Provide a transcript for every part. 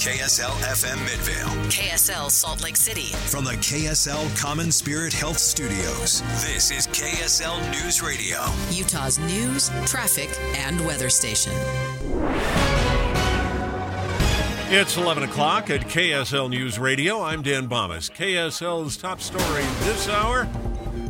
KSL FM Midvale. KSL Salt Lake City. From the KSL Common Spirit Health Studios, this is KSL News Radio. Utah's news, traffic, and weather station. It's 11 o'clock at KSL News Radio. I'm Dan Bammes. KSL's top story this hour.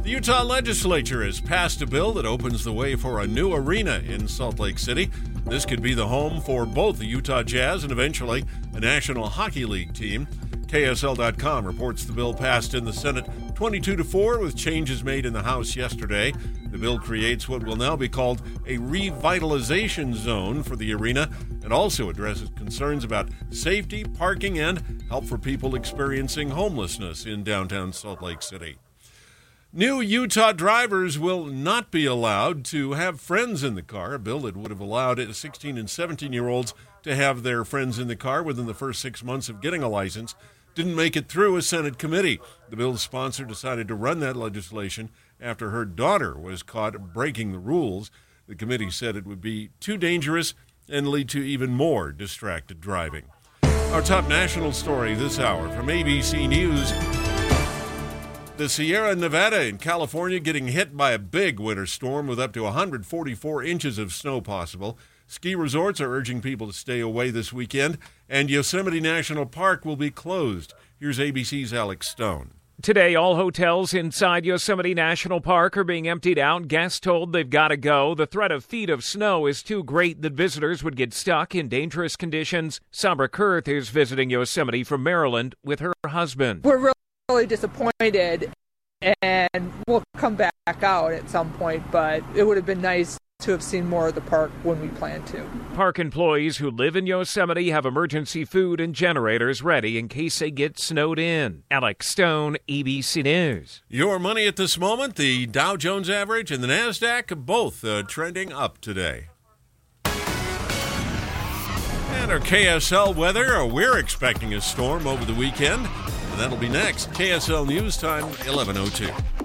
The Utah legislature has passed a bill that opens the way for a new arena in Salt Lake City. This could be the home for both the Utah Jazz and eventually a National Hockey League team. KSL.com reports the bill passed in the Senate 22 to 4 with changes made in the House yesterday. The bill creates what will now be called a revitalization zone for the arena and also addresses concerns about safety, parking, and help for people experiencing homelessness in downtown Salt Lake City. New Utah drivers will not be allowed to have friends in the car, a bill that would have allowed 16 and 17 year olds to have their friends in the car within the first six months of getting a license. Didn't make it through a Senate committee. The bill's sponsor decided to run that legislation after her daughter was caught breaking the rules. The committee said it would be too dangerous and lead to even more distracted driving. Our top national story this hour from ABC News. The Sierra Nevada in California getting hit by a big winter storm with up to 144 inches of snow possible. Ski resorts are urging people to stay away this weekend, and Yosemite National Park will be closed. Here's ABC's Alex Stone. Today, all hotels inside Yosemite National Park are being emptied out. Guests told they've got to go. The threat of feet of snow is too great that visitors would get stuck in dangerous conditions. Sabra Kurth is visiting Yosemite from Maryland with her husband. We're really disappointed and we'll come back out at some point, but it would have been nice to have seen more of the park when we planned to. Park employees who live in Yosemite have emergency food and generators ready in case they get snowed in. Alex Stone, ABC News. Your money at this moment, the Dow Jones average and the NASDAQ, both uh, trending up today. And our KSL weather, uh, we're expecting a storm over the weekend. That'll be next. KSL News Time, 1102.